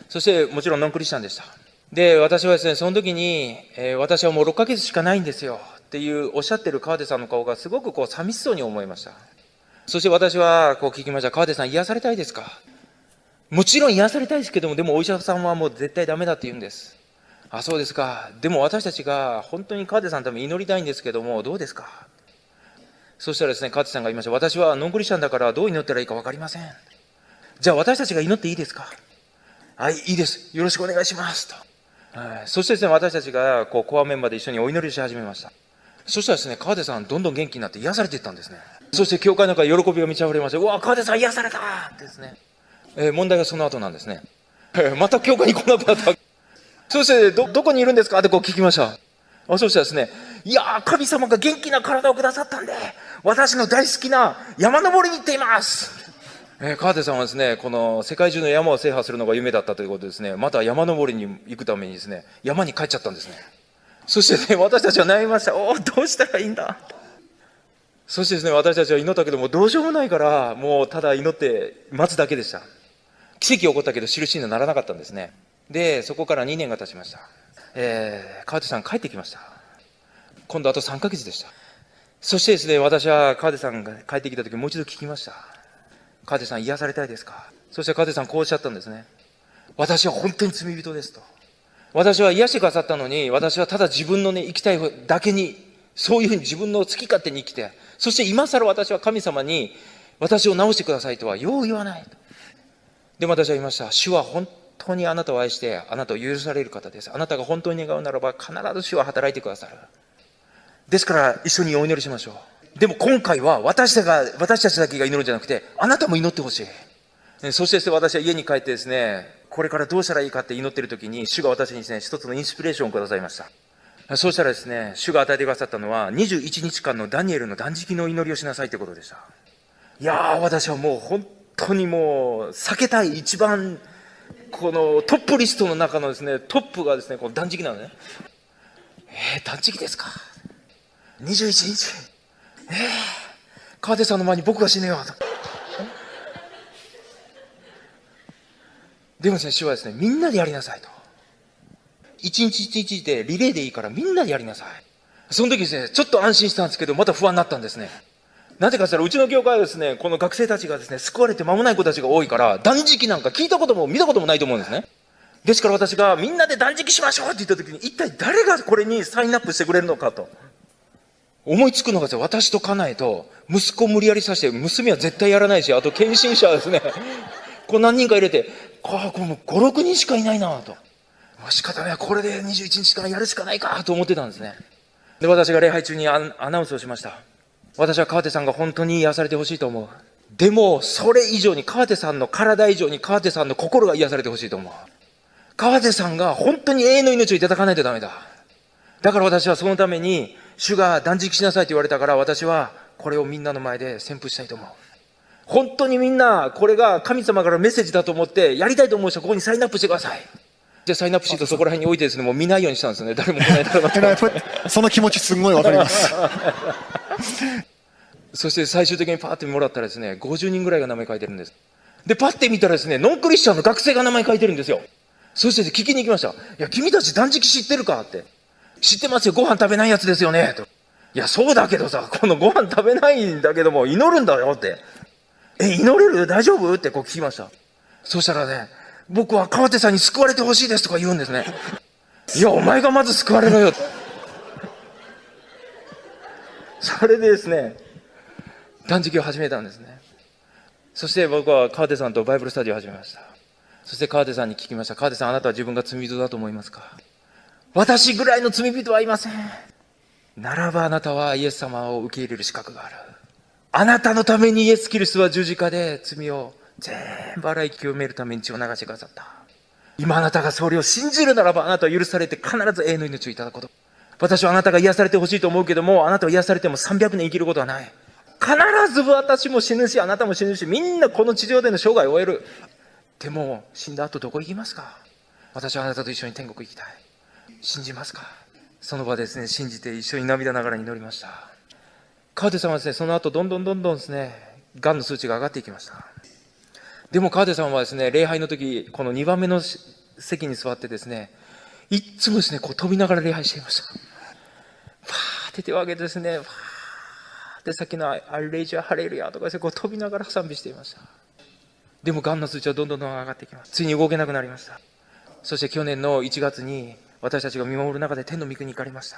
そしてもちろんノンクリスチャンでした。で、私はですね、その時に、えー、私はもう6ヶ月しかないんですよっていうおっしゃってる川手さんの顔がすごくこう寂しそうに思いました。そして私はこう聞きました。川手さん癒されたいですか？もちろん癒されたいですけども、でもお医者さんはもう絶対ダメだって言うんです。あ、そうですか。でも私たちが本当に川手さんのために祈りたいんですけども、どうですか？そしたらですね、勝さんが言いました。私はノンクリスチャンだからどう祈ったらいいか分かりません。じゃあ私たちが祈っていいですか？はい、いいです。よろしくお願いします。と。はい、そしてですね、私たちがこうコアメンバーで一緒にお祈りし始めました。そしたらですね、川手さんどんどん元気になって癒されていったんですね。そして教会の中で喜びが満ち溢れまして、うわ、川手さん癒されたってですね。えー、問題がその後なんですね。また教会に来なくなった。そしてど、どこにいるんですか？ってこう聞きました。あそしたらですね、いやー神様が元気な体をくださったんで、私の大好きな山登りに行っています。えー、川手さんはですね、この世界中の山を制覇するのが夢だったということですね、また山登りに行くためにですね、山に帰っちゃったんですね。そしてね、私たちは悩みました。おお、どうしたらいいんだ。そしてですね、私たちは祈ったけども、どうしようもないから、もうただ祈って待つだけでした。奇跡起こったけど、印にはならなかったんですね。で、そこから2年が経ちました。えー、川手さん帰ってきました。今度あと3ヶ月でした。そしてですね、私は川手さんが帰ってきた時もう一度聞きました。川手さん癒されたいですか？そして川手さんこうおっしゃったんですね。私は本当に罪人ですと。私は癒してくださったのに、私はただ自分のね、生きたいだけに、そういうふうに自分の好き勝手に生きて、そして今更私は神様に、私を治してくださいとはよう言わないと。でも私は言いました。主は本当にあなたを愛して、あなたを許される方です。あなたが本当に願うならば、必ず主は働いてくださる。ですから、一緒にお祈りしましょう。でも今回は私たちが、私たちだけが祈るんじゃなくて、あなたも祈ってほしい。そして私は家に帰ってですね、これからどうしたらいいかって祈ってる時に、主が私にですね、一つのインスピレーションをくださいました。そうしたらですね、主が与えてくださったのは、21日間のダニエルの断食の祈りをしなさいということでした。いやー、私はもう本当にもう、避けたい一番、このトップリストの中のですね、トップがですね、この断食なのね。えー、断食ですか。21日。えー、川手さんの前に僕が死ねよと。でもですね、主はですね、みんなでやりなさいと。一日一日でリレーでいいからみんなでやりなさい。その時ですね、ちょっと安心したんですけど、また不安になったんですね。なぜかしたら、うちの教会はですね、この学生たちがですね、救われて間もない子たちが多いから、断食なんか聞いたことも見たこともないと思うんですね。ですから私がみんなで断食しましょうって言った時に、一体誰がこれにサインアップしてくれるのかと。思いつくのが私と家内と、息子を無理やりさせて、娘は絶対やらないし、あと献身者はですね、こう何人か入れて、ああ、これもう5、6人しかいないなと。仕方ない、これで21日間やるしかないかと思ってたんですね。で、私が礼拝中にアナウンスをしました。私は川手さんが本当に癒されてほしいと思う。でも、それ以上に、川手さんの体以上に川手さんの心が癒されてほしいと思う。川手さんが本当に永遠の命をいただかないとダメだ。だから私はそのために、主が断食しなさいと言われたから、私はこれをみんなの前で宣布したいと思う。本当にみんな、これが神様からメッセージだと思って、やりたいと思う人はここにサインアップしてください。で、サインアップシートそこら辺に置いてですね、もう見ないようにしたんですね。誰も来ないだろうなその気持ちすごいわかります。そして最終的にパーってもらったらですね、50人ぐらいが名前書いてるんです。で、パッて見たらですね、ノンクリスチャンの学生が名前書いてるんですよ。そして聞きに行きました。いや、君たち断食知ってるかって。知ってますよ、ご飯食べないやつですよね。と。いや、そうだけどさ、このご飯食べないんだけども、祈るんだよって。え、祈れる？大丈夫？ってこう聞きました。そしたらね、僕は川手さんに救われてほしいですとか言うんですね。いや、お前がまず救われろよ。それでですね、断食を始めたんですね。そして僕は川手さんとバイブルスタディを始めました。そして川手さんに聞きました。川手さん、あなたは自分が罪人だと思いますか？私ぐらいの罪人はいません。ならばあなたはイエス様を受け入れる資格がある。あなたのためにイエス・キリストは十字架で罪を全部洗い清めるために血を流してくださった。今あなたがそれを信じるならばあなたは許されて必ず永遠の命をいただくこと。私はあなたが癒されてほしいと思うけども、あなたは癒されても300年生きることはない。必ず私も死ぬし、あなたも死ぬし、みんなこの地上での生涯を終える。でも、死んだ後どこ行きますか？私はあなたと一緒に天国行きたい。信じますか？その場ですね、信じて一緒に涙ながらに祈りました。川手さんはですね、その後どんどんどんどんですね、癌の数値が上がっていきました。でも川手さんはですね、礼拝の時、この2番目の席に座ってですね、いっつもですね、こう飛びながら礼拝していました。ファーって手を挙げてですね、ファーってさっきのアレイジャーハレルヤとかですね、こう飛びながら賛美していました。でも、癌の数値はどんどんどん上がっていきます。ついに動けなくなりました。そして去年の1月に、私たちが見守る中で天の御国に行かれました。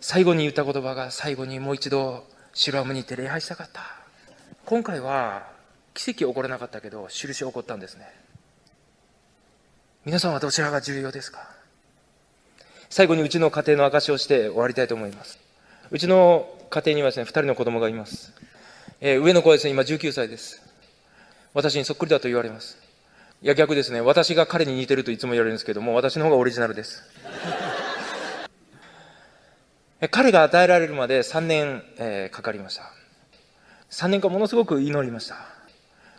最後に言った言葉が最後にもう一度シロアムに行って礼拝したかった。今回は奇跡起こらなかったけど、印起こったんですね。皆さんはどちらが重要ですか？最後にうちの家庭の証をして終わりたいと思います。うちの家庭にはですね、2人の子供がいます。えー、上の子はですね、今19歳です。私にそっくりだと言われます。いや、逆ですね。私が彼に似てるといつも言われるんですけども、私の方がオリジナルです。彼が与えられるまで3年、えー、かかりました。3年間ものすごく祈りました。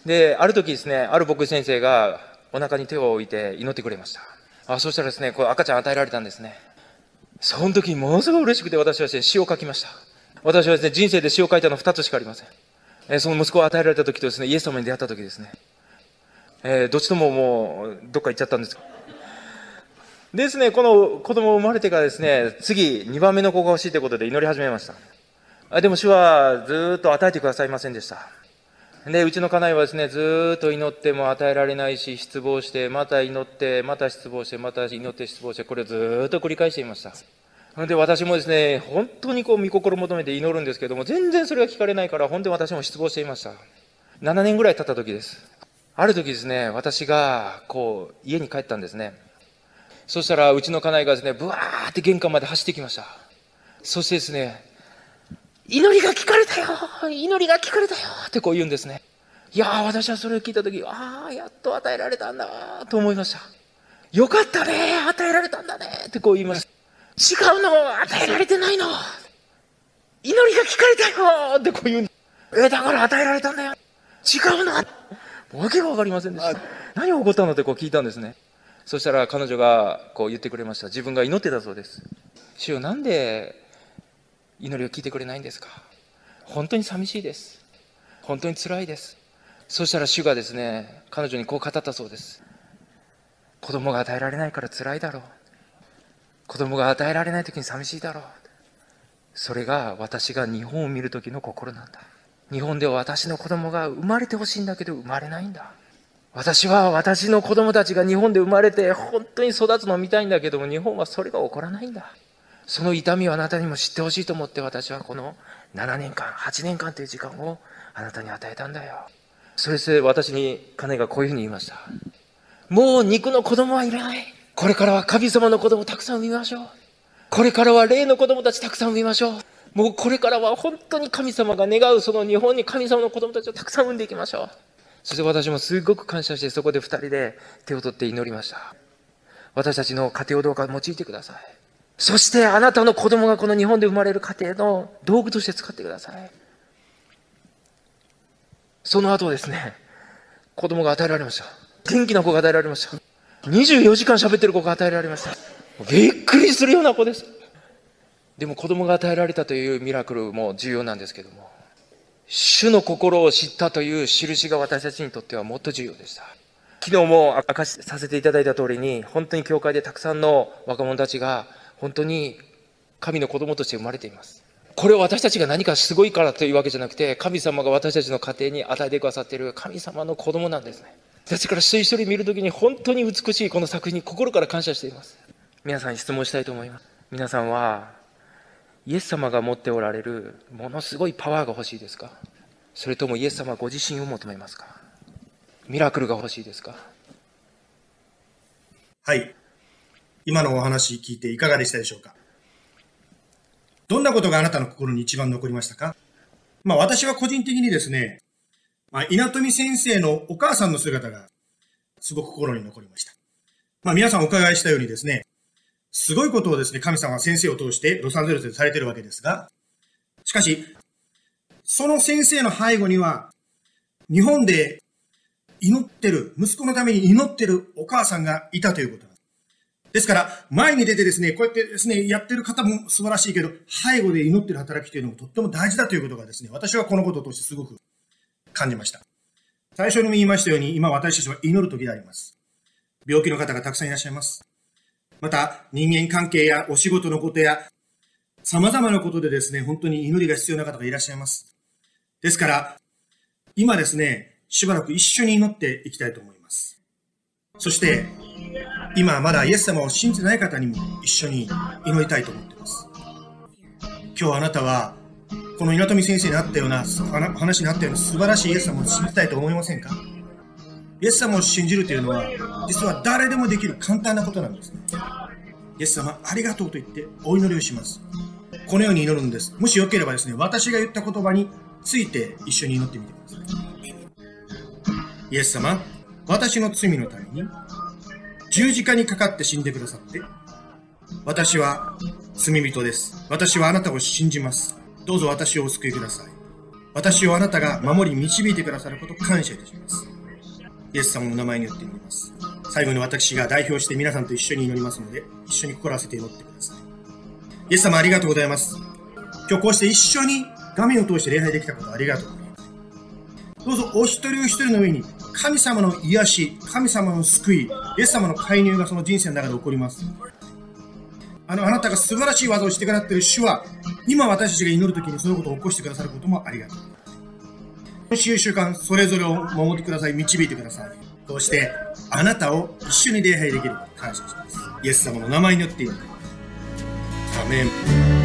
で、ある時ですね、ある牧師先生がお腹に手を置いて祈ってくれました。あ、そしたらですね、こう赤ちゃん与えられたんですね。その時にものすごい嬉しくて私は、詩を書きました。私はですね、人生で詩を書いたの2つしかありません。えー、その息子を与えられた時とですね、イエス様に出会った時ですね。えー、どっちとももう、どっか行っちゃったんですですね、この子供生まれてからですね、次、2番目の子が欲しいということで祈り始めました。あでも主はずっと与えてくださいませんでした。で、うちの家内はですね、ずっと祈っても与えられないし、失望して、また祈って、また失望して、また祈って失望して、これをずっと繰り返していました。で、私もですね、本当にこう、見心求めて祈るんですけども、全然それが聞かれないから、本当に私も失望していました。7年ぐらい経った時です。ある時ですね、私が、こう、家に帰ったんですね。そしたら、うちの家内がですね、ブワーって玄関まで走ってきました。そしてですね、祈りが聞かれたよ祈りが聞かれたよってこう言うんですね。いやー、私はそれを聞いたとき、ああ、やっと与えられたんだと思いました。よかったね与えられたんだねってこう言いました。違うの与えられてないの祈りが聞かれたよってこう言うんえ、だから与えられたんだよ違うのわけがわかりませんでした。何が起こったのってこう聞いたんですね。そしたら彼女がこう言ってくれました。自分が祈ってたそうです。主よなんで祈りを聞いてくれないんですか？本当に寂しいです。本当に辛いです。そしたら主がですね、彼女にこう語ったそうです。子供が与えられないから辛いだろう。子供が与えられない時に寂しいだろう。それが私が日本を見る時の心なんだ。日本では私の子供が生まれてほしいんだけど生まれないんだ。私は私の子供たちが日本で生まれて本当に育つのを見たいんだけども日本はそれが起こらないんだ。その痛みをあなたにも知ってほしいと思って私はこの7年間、8年間という時間をあなたに与えたんだよ。それで私に金がこういうふうに言いました。もう肉の子供はいらない。これからは神様の子供たくさん産みましょう。これからは霊の子供たちたくさん産みましょう。もうこれからは本当に神様が願うその日本に神様の子供たちをたくさん産んでいきましょう。そして私もすごく感謝してそこで二人で手を取って祈りました。私たちの家庭をどうか用いてください。そしてあなたの子供がこの日本で生まれる家庭の道具として使ってください。その後ですね、子供が与えられました。元気な子が与えられました。24時間喋ってる子が与えられました。びっくりするような子です。でも子供が与えられたというミラクルも重要なんですけども、主の心を知ったという印が私たちにとってはもっと重要でした。昨日も明かしさせていただいた通りに、本当に教会でたくさんの若者たちが本当に神の子供として生まれています。これを私たちが何かすごいからというわけじゃなくて、神様が私たちの家庭に与えてくださっている神様の子供なんですね。ですから一人一人見るときに本当に美しいこの作品に心から感謝しています。皆さんに質問したいと思います。皆さんは、イエス様が持っておられるものすごいパワーが欲しいですか？それともイエス様ご自身を求めますか？ミラクルが欲しいですか？はい。今のお話聞いていかがでしたでしょうか？どんなことがあなたの心に一番残りましたか？まあ私は個人的にですね、まあ、稲富先生のお母さんの姿がすごく心に残りました。まあ皆さんお伺いしたようにですね、すごいことをですね、神様は先生を通してロサンゼルスでされてるわけですが、しかし、その先生の背後には、日本で祈ってる、息子のために祈ってるお母さんがいたということなんです。ですから、前に出てですね、こうやってですね、やってる方も素晴らしいけど、背後で祈ってる働きというのもとっても大事だということがですね、私はこのことを通してすごく感じました。最初にも言いましたように、今私たちは祈る時であります。病気の方がたくさんいらっしゃいます。また、人間関係やお仕事のことや、様々なことでですね、本当に祈りが必要な方がいらっしゃいます。ですから、今ですね、しばらく一緒に祈っていきたいと思います。そして、今まだイエス様を信じてない方にも一緒に祈りたいと思っています。今日あなたは、この稲富先生にあったような、話にあったような素晴らしいイエス様を信じたいと思いませんか？イエス様を信じるというのは、実は誰でもできる簡単なことなんですね。イエス様、ありがとうと言ってお祈りをします。このように祈るんです。もしよければですね、私が言った言葉について一緒に祈ってみてください。イエス様、私の罪のために十字架にかかって死んでくださって、私は罪人です。私はあなたを信じます。どうぞ私をお救いください。私をあなたが守り導いてくださることを感謝いたします。イエス様の名前によって祈ります。最後に私が代表して皆さんと一緒に祈りますので、一緒に心らせて祈ってください。イエス様ありがとうございます。今日こうして一緒に画面を通して礼拝できたことありがとうございます。どうぞお一人お一人の上に神様の癒し、神様の救い、イエス様の介入がその人生の中で起こります。あの、あなたが素晴らしい技をしてくださっている主は、今私たちが祈るときにそのことを起こしてくださることもありがとう。今週1週間、それぞれを守ってください、導いてください。そして、あなたを一緒に礼拝できるこ感謝します。イエス様の名前によって祈ります。アメン。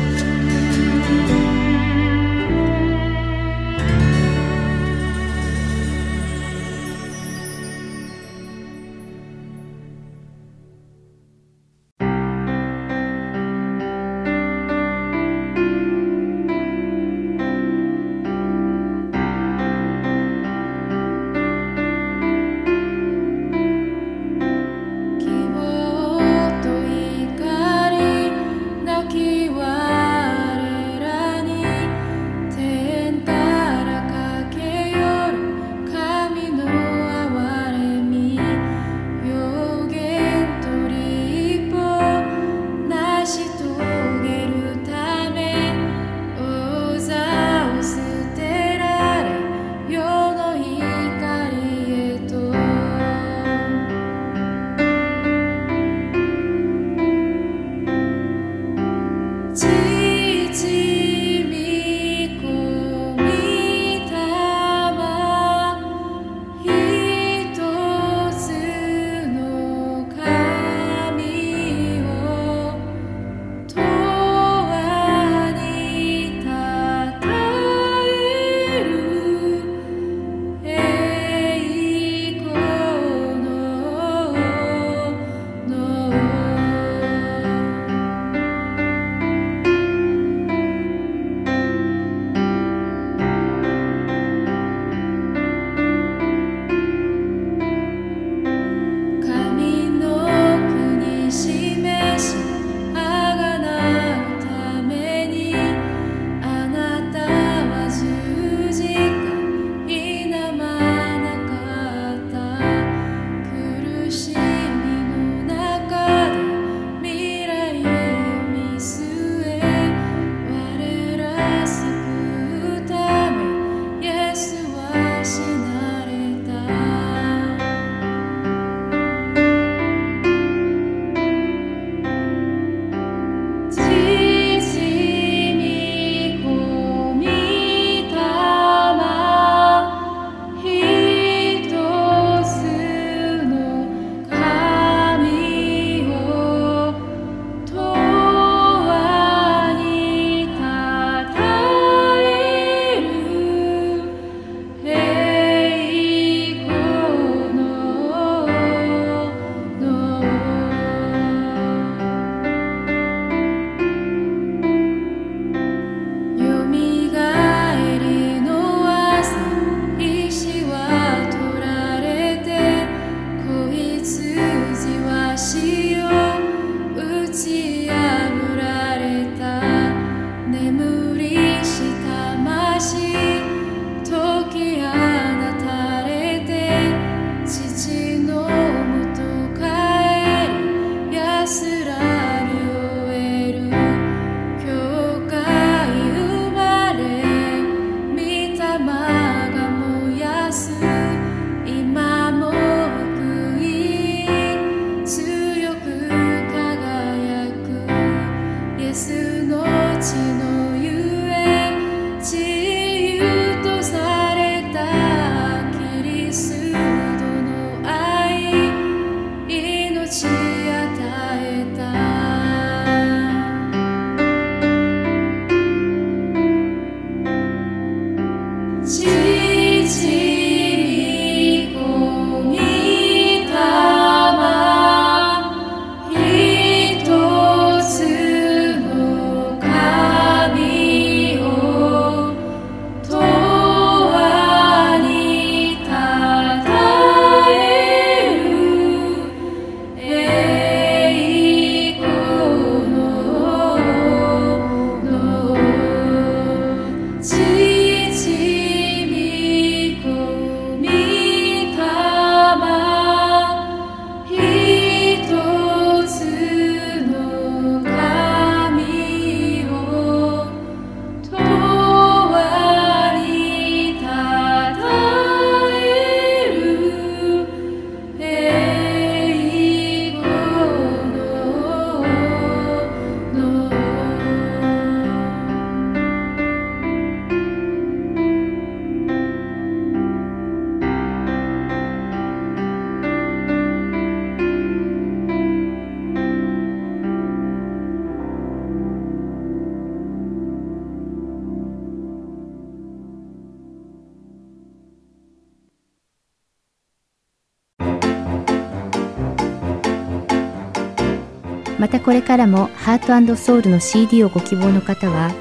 からもハートソウルの CD をご希望の方は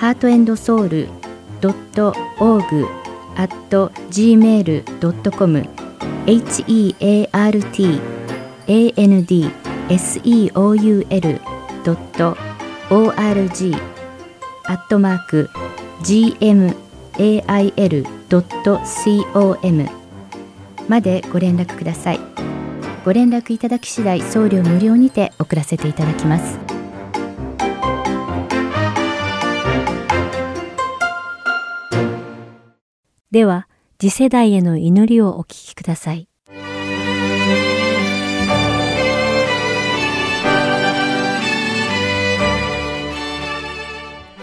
heartandsoul.org.gmail.com heartandseoul.org アットマーク gmail.com までご連絡くださいご連絡いただき次第送料無料にて送らせていただきます。では次世代への祈りをお聞きください。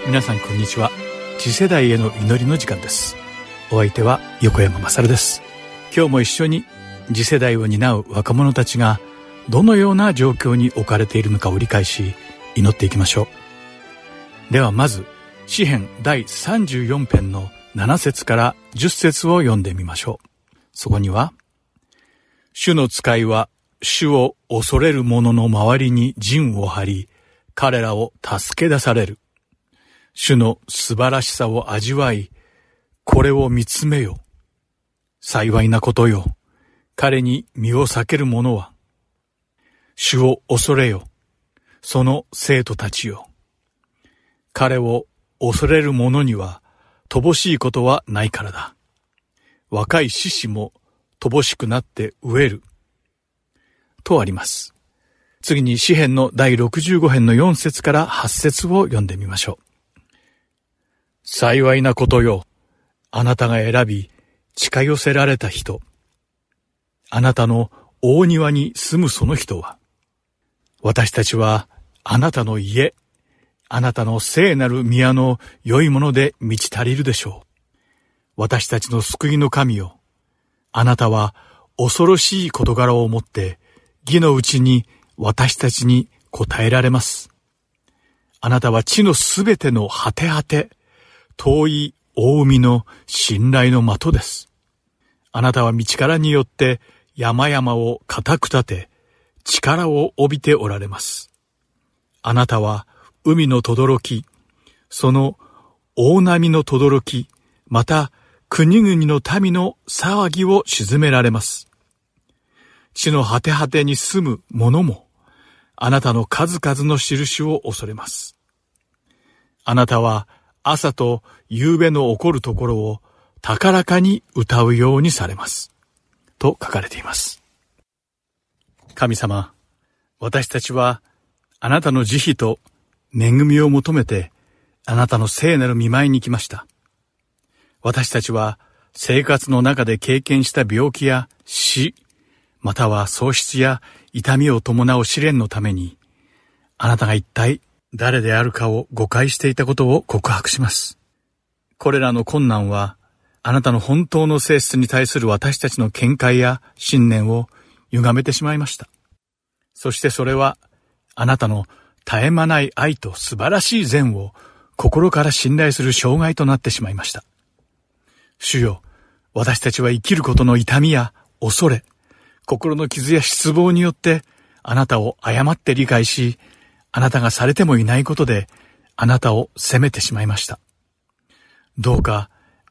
皆さんこんにちは。次世代への祈りの時間です。お相手は横山まさるです。今日も一緒に次世代を担う若者たちがどのような状況に置かれているのかを理解し祈っていきましょう。ではまず詩編第34編の7節から10節を読んでみましょう。そこには主の使いは主を恐れる者の周りに陣を張り彼らを助け出される。主の素晴らしさを味わいこれを見つめよ。幸いなことよ。彼に身を避ける者は、主を恐れよ、その生徒たちよ。彼を恐れる者には、乏しいことはないからだ。若い獅子も乏しくなって飢える。とあります。次に詩編の第65編の4節から8節を読んでみましょう。幸いなことよ。あなたが選び、近寄せられた人。あなたの大庭に住むその人は、私たちはあなたの家、あなたの聖なる宮の良いもので満ち足りるでしょう。私たちの救いの神よ。あなたは恐ろしい事柄をもって、義のうちに私たちに答えられます。あなたは地のすべての果て果て、遠い大海の信頼の的です。あなたは道からによって山々を固く立て、力を帯びておられます。あなたは海の轟き、その大波の轟き、また国々の民の騒ぎを沈められます。地の果て果てに住む者も、あなたの数々の印を恐れます。あなたは朝と夕べの起こるところを高らかに歌うようにされます。と書かれています。神様、私たちはあなたの慈悲と恵みを求めてあなたの聖なる見舞いに来ました。私たちは生活の中で経験した病気や死、または喪失や痛みを伴う試練のために、あなたが一体誰であるかを誤解していたことを告白します。これらの困難はあなたの本当の性質に対する私たちの見解や信念を歪めてしまいました。そしてそれは、あなたの絶え間ない愛と素晴らしい善を心から信頼する障害となってしまいました。主よ、私たちは生きることの痛みや恐れ、心の傷や失望によって、あなたを誤って理解し、あなたがされてもいないことで、あなたを責めてしまいました。どうか、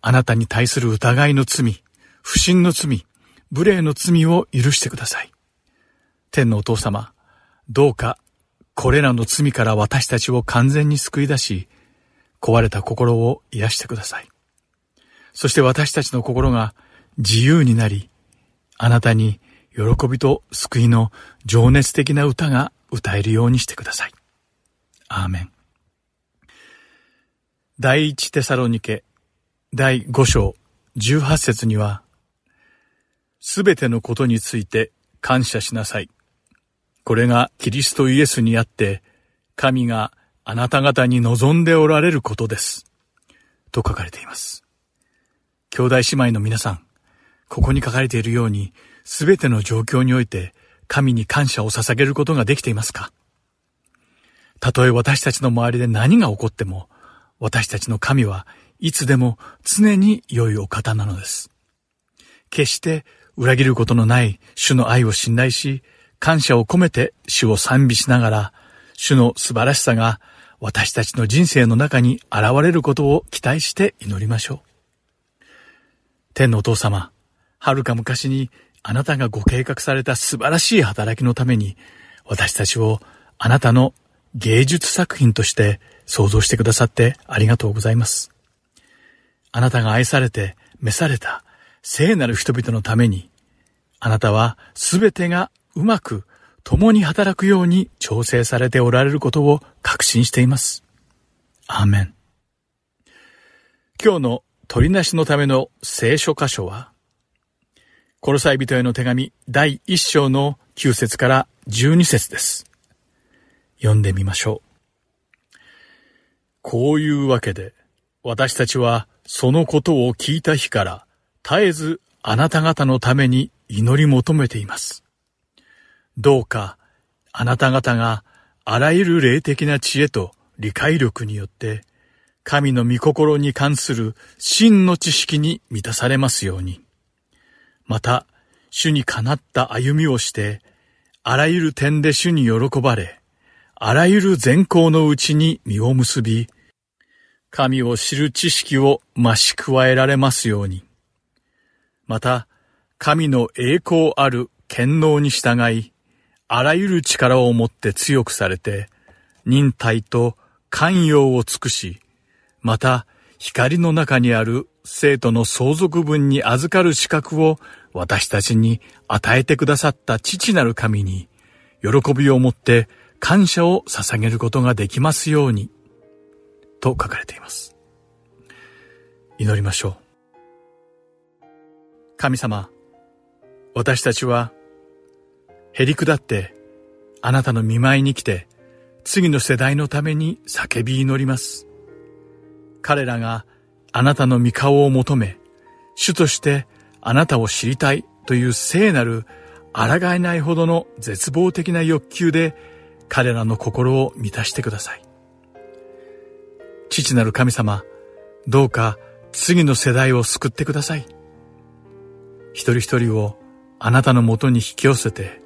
あなたに対する疑いの罪、不信の罪、無礼の罪を許してください。天のお父様、どうかこれらの罪から私たちを完全に救い出し、壊れた心を癒してください。そして私たちの心が自由になり、あなたに喜びと救いの情熱的な歌が歌えるようにしてください。アーメン。第一テサロニケ第5章18節には、すべてのことについて感謝しなさい。これがキリストイエスにあって、神があなた方に望んでおられることです。と書かれています。兄弟姉妹の皆さん、ここに書かれているように、すべての状況において、神に感謝を捧げることができていますか？たとえ私たちの周りで何が起こっても、私たちの神はいつでも常に良いお方なのです。決して裏切ることのない主の愛を信頼し、感謝を込めて主を賛美しながら、主の素晴らしさが私たちの人生の中に現れることを期待して祈りましょう。天のお父様、はるか昔にあなたがご計画された素晴らしい働きのために私たちをあなたの芸術作品として想像してくださってありがとうございます。あなたが愛されて召された聖なる人々のために、あなたはすべてがうまく共に働くように調整されておられることを確信しています。アーメン。今日の取りなしのための聖書箇所は、コロサイ人への手紙第1章の9節から12節です。読んでみましょう。こういうわけで、私たちはそのことを聞いた日から絶えずあなた方のために祈り求めています。どうかあなた方があらゆる霊的な知恵と理解力によって神の御心に関する真の知識に満たされますように。また、主にかなった歩みをして、あらゆる点で主に喜ばれ、あらゆる善行のうちに実を結び、神を知る知識を増し加えられますように。また、神の栄光ある権能に従い、あらゆる力をもって強くされて、忍耐と寛容を尽くし、また、光の中にある生徒の相続分に預かる資格を私たちに与えてくださった父なる神に、喜びをもって感謝を捧げることができますように、と書かれています。祈りましょう。神様、私たちはへりくだってあなたの見舞いに来て次の世代のために叫び祈ります。彼らがあなたの御顔を求め、主としてあなたを知りたいという聖なる抗えないほどの絶望的な欲求で彼らの心を満たしてください。父なる神様、どうか次の世代を救ってください。一人一人をあなたのもとに引き寄せて、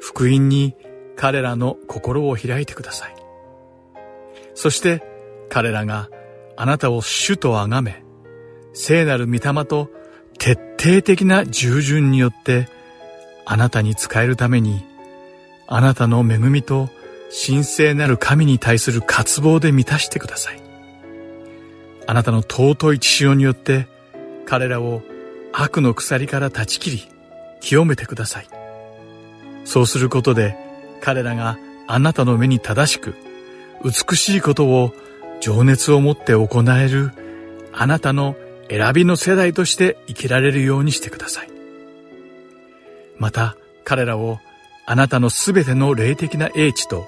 福音に彼らの心を開いてください。そして彼らがあなたを主と崇め、聖なる御霊と徹底的な従順によってあなたに仕えるためにあなたの恵みと神聖なる神に対する渇望で満たしてください。あなたの尊い血潮によって彼らを悪の鎖から断ち切り清めてください。そうすることで彼らがあなたの目に正しく美しいことを情熱を持って行えるあなたの選びの世代として生きられるようにしてください。また彼らをあなたのすべての霊的な英知と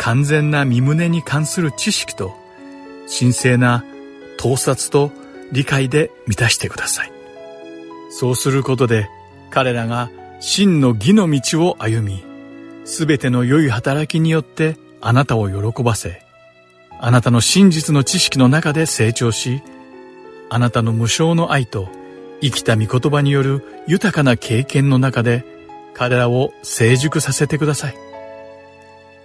完全な身胸に関する知識と神聖な盗撮と理解で満たしてください。そうすることで彼らが真の義の道を歩み、すべての良い働きによってあなたを喜ばせ、あなたの真実の知識の中で成長し、あなたの無償の愛と生きた御言葉による豊かな経験の中で彼らを成熟させてください。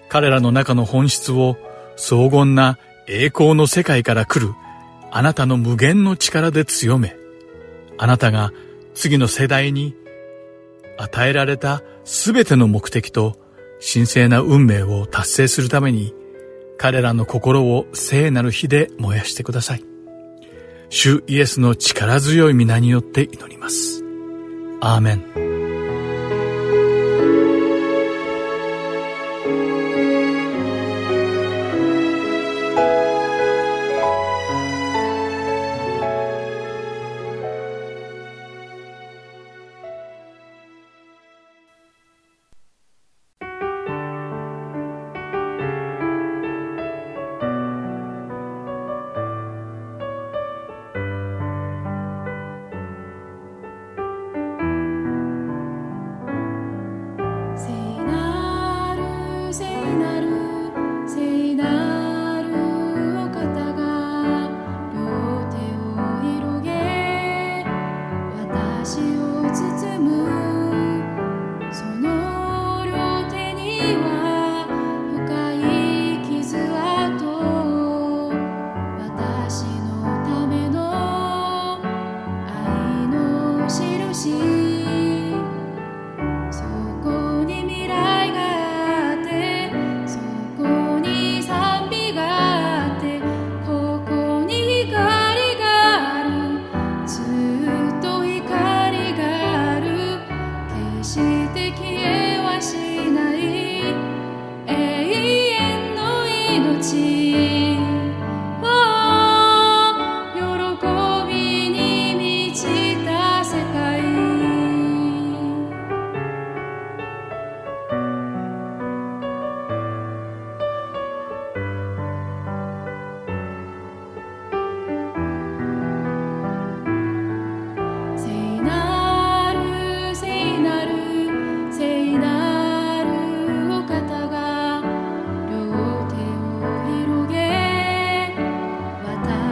彼らの中の本質を荘厳な栄光の世界から来るあなたの無限の力で強め、あなたが次の世代に与えられたすべての目的と神聖な運命を達成するために彼らの心を聖なる火で燃やしてください。主イエスの力強い皆によって祈ります。アーメン。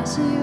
see you.